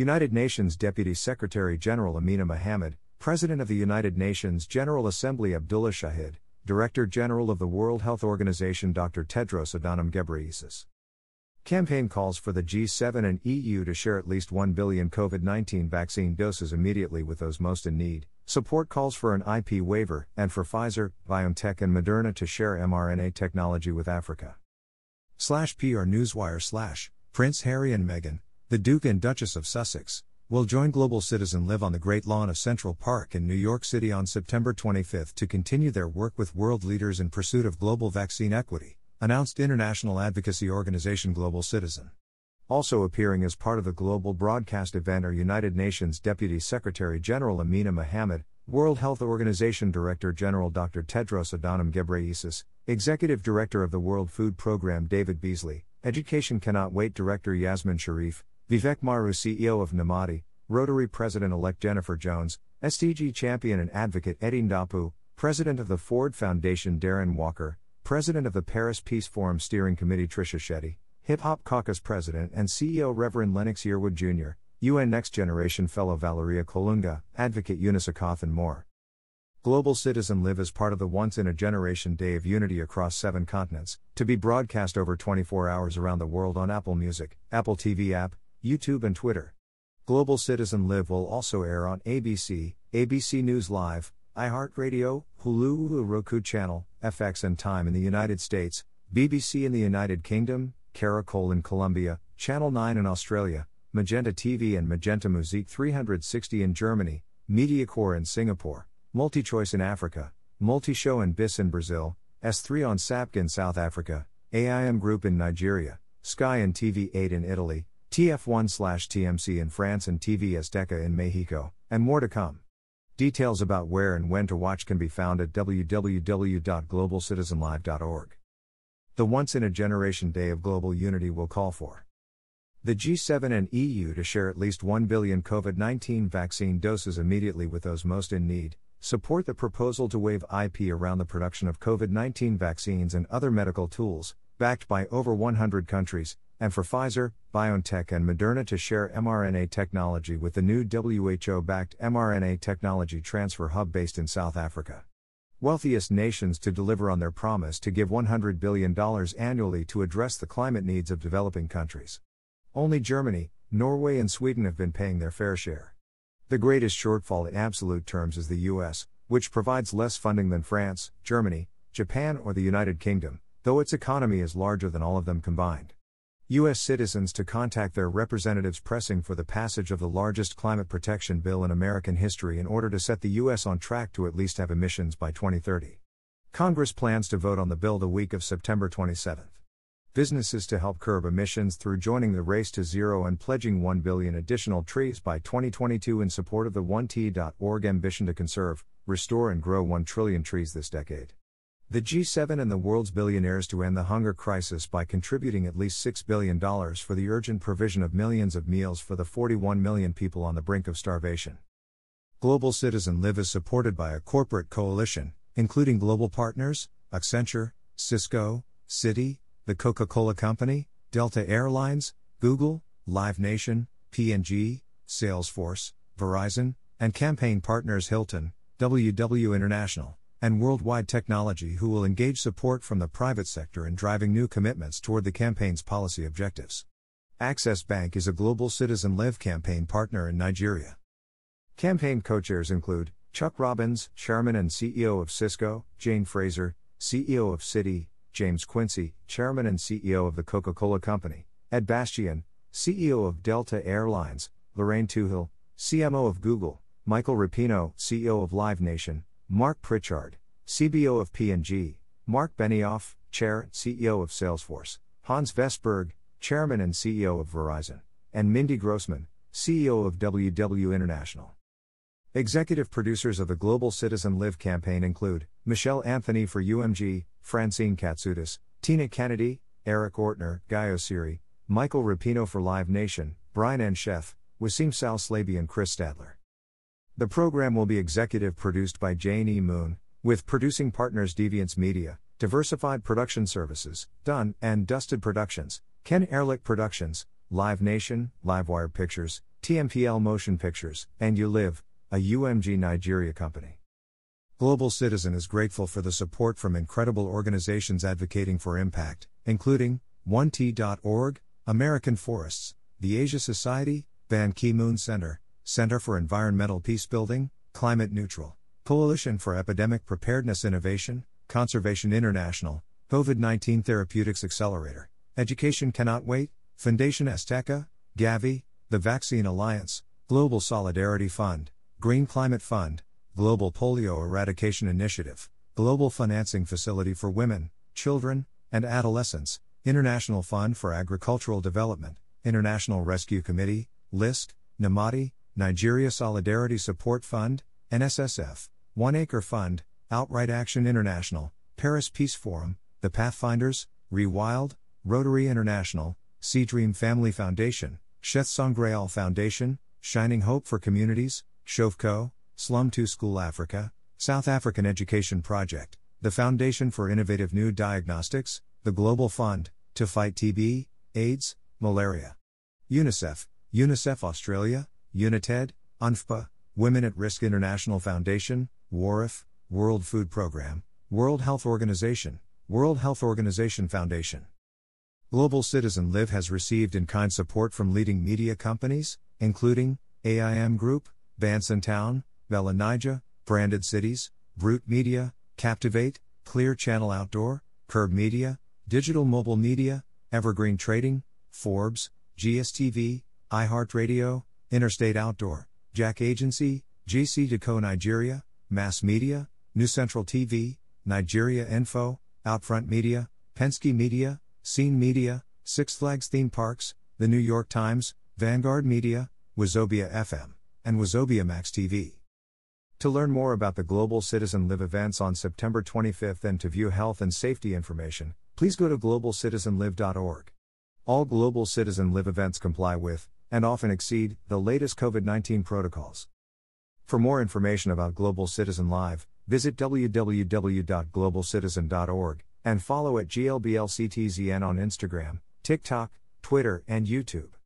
United Nations Deputy Secretary General Amina Mohammed, President of the United Nations General Assembly Abdullah Shahid, Director General of the World Health Organization Dr. Tedros Adhanom Ghebreyesus. Campaign calls for the G7 and EU to share at least 1 billion COVID 19 vaccine doses immediately with those most in need. Support calls for an IP waiver, and for Pfizer, BioNTech, and Moderna to share mRNA technology with Africa. Slash PR Newswire slash Prince Harry and Meghan, the Duke and Duchess of Sussex, will join Global Citizen Live on the Great Lawn of Central Park in New York City on September 25 to continue their work with world leaders in pursuit of global vaccine equity, announced international advocacy organization Global Citizen. Also appearing as part of the global broadcast event are United Nations Deputy Secretary General Amina Mohammed, World Health Organization Director General Dr. Tedros Adhanom Ghebreyesus, Executive Director of the World Food Programme David Beasley, Education Cannot Wait Director Yasmine Sherif, Vivek Maru, CEO of Namati, Rotary President elect Jennifer Jones, SDG champion and advocate Eddie Ndopu, President of the Ford Foundation Darren Walker, President of the Paris Peace Forum Steering Committee Trisha Shetty, Hip Hop Caucus President and CEO Reverend Lennox Yearwood Jr., UN Next Generation Fellow Valeria Colunga, Advocate Eunice Akath, and more. Global Citizen Live as part of the Once in a Generation Day of Unity across seven continents, to be broadcast over 24 hours around the world on Apple Music, Apple TV app, YouTube, and Twitter. Global Citizen Live will also air on ABC, ABC News Live, iHeartRadio, Hulu, Roku Channel, FX and Time in the United States, BBC in the United Kingdom, Caracol in Colombia, Channel 9 in Australia, Magenta TV and Magenta Musique 360 in Germany, Mediacorp in Singapore, MultiChoice in Africa, Multishow and BIS in Brazil, S3 on SABC in South Africa, AIM Group in Nigeria, Sky and TV8 in Italy, TF1 TMC in France and TV Azteca in Mexico, and more to come. Details about where and when to watch can be found at www.globalcitizenlive.org. The Once in a Generation Day of Global Unity will call for the G7 and EU to share at least 1 billion COVID 19 vaccine doses immediately with those most in need, support the proposal to waive IP around the production of COVID 19 vaccines and other medical tools, backed by over 100 countries, and for Pfizer, BioNTech, and Moderna to share mRNA technology with the new WHO backed mRNA technology transfer hub based in South Africa. Wealthiest nations to deliver on their promise to give $100 billion annually to address the climate needs of developing countries. Only Germany, Norway, and Sweden have been paying their fair share. The greatest shortfall in absolute terms is the US, which provides less funding than France, Germany, Japan, or the United Kingdom, though its economy is larger than all of them combined. U.S. citizens to contact their representatives pressing for the passage of the largest climate protection bill in American history in order to set the U.S. on track to at least halve emissions by 2030. Congress plans to vote on the bill the week of September 27. Businesses to help curb emissions through joining the race to zero and pledging 1 billion additional trees by 2022 in support of the 1T.org ambition to conserve, restore, and grow 1 trillion trees this decade. The G7 and the world's billionaires to end the hunger crisis by contributing at least $6 billion for the urgent provision of millions of meals for the 41 million people on the brink of starvation. Global Citizen Live is supported by a corporate coalition, including global partners, Accenture, Cisco, Citi, the Coca Cola Company, Delta Airlines, Google, Live Nation, P&G, Salesforce, Verizon, and campaign partners Hilton, WW International and worldwide technology who will engage support from the private sector in driving new commitments toward the campaign's policy objectives. Access Bank is a global Citizen Live campaign partner in Nigeria. Campaign co chairs include Chuck Robbins, Chairman and CEO of Cisco, Jane Fraser, CEO of Citi, James Quincy, Chairman and CEO of the Coca Cola Company, Ed Bastian, CEO of Delta Airlines, Lorraine Twohill, CMO of Google, Michael Rapino, CEO of Live Nation, Marc Pritchard, CBO of P&G, Marc Benioff, Chair, CEO of Salesforce, Hans Vestberg, Chairman and CEO of Verizon, and Mindy Grossman, CEO of WW International. Executive producers of the Global Citizen Live campaign include Michelle Anthony for UMG, Francine Katsoudas, Tina Kennedy, Eric Ortner, Guy Oseary, Michael Rapino for Live Nation, Brian N. Chef, Wasim Sal Slaby, and Chris Stadler. The program will be executive produced by Jane E. Moon, with producing partners Deviance Media, Diversified Production Services, Done, and Dusted Productions, Ken Ehrlich Productions, Live Nation, Livewire Pictures, TMPL Motion Pictures, and You Live, a UMG Nigeria company. Global Citizen is grateful for the support from incredible organizations advocating for impact, including 1T.org, American Forests, the Asia Society, Ban Ki moon Center, Center for Environmental Peacebuilding, Climate Neutral, Coalition for Epidemic Preparedness Innovation, Conservation International, COVID 19 Therapeutics Accelerator, Education Cannot Wait, Foundation Azteca, Gavi, the Vaccine Alliance, Global Solidarity Fund, Green Climate Fund, Global Polio Eradication Initiative, Global Financing Facility for Women, Children, and Adolescents, International Fund for Agricultural Development, International Rescue Committee, LISC, NAMATI, Nigeria Solidarity Support Fund, NSSF, One Acre Fund, Outright Action International, Paris Peace Forum, The Pathfinders, Rewild, Rotary International, Sea Dream Family Foundation, Sheth Sangreal Foundation, Shining Hope for Communities, Shofco, Slum to School Africa, South African Education Project, the Foundation for Innovative New Diagnostics, the Global Fund, to fight TB, AIDS, malaria. UNICEF, UNICEF Australia, Unitaid, UNFPA, Women at Risk International Foundation, WARIF, World Food Programme, World Health Organization, World Health Organization Foundation. Global Citizen Live has received in kind support from leading media companies, including AIM Group, Banson Town, BellaNaija, Branded Cities, Brut Media, Captivate, Clear Channel Outdoor, Curb Media, Digital Mobile Media, Evergreen Trading, Forbes, GSTV, iHeartRadio, Interstate Outdoor, Jack Agency, JCDecaux Nigeria, Mass Media, New Central TV, Nigeria Info, Outfront Media, Penske Media, Scene Media, Six Flags Theme Parks, The New York Times, Vanguard Media, Wazobia FM, and Wazobia Max TV. To learn more about the Global Citizen Live events on September 25th and to view health and safety information, please go to globalcitizenlive.org. All Global Citizen Live events comply with, and often exceed, the latest COVID 19 protocols. For more information about Global Citizen Live, visit www.globalcitizen.org and follow at GLBLCTZN on Instagram, TikTok, Twitter, and YouTube.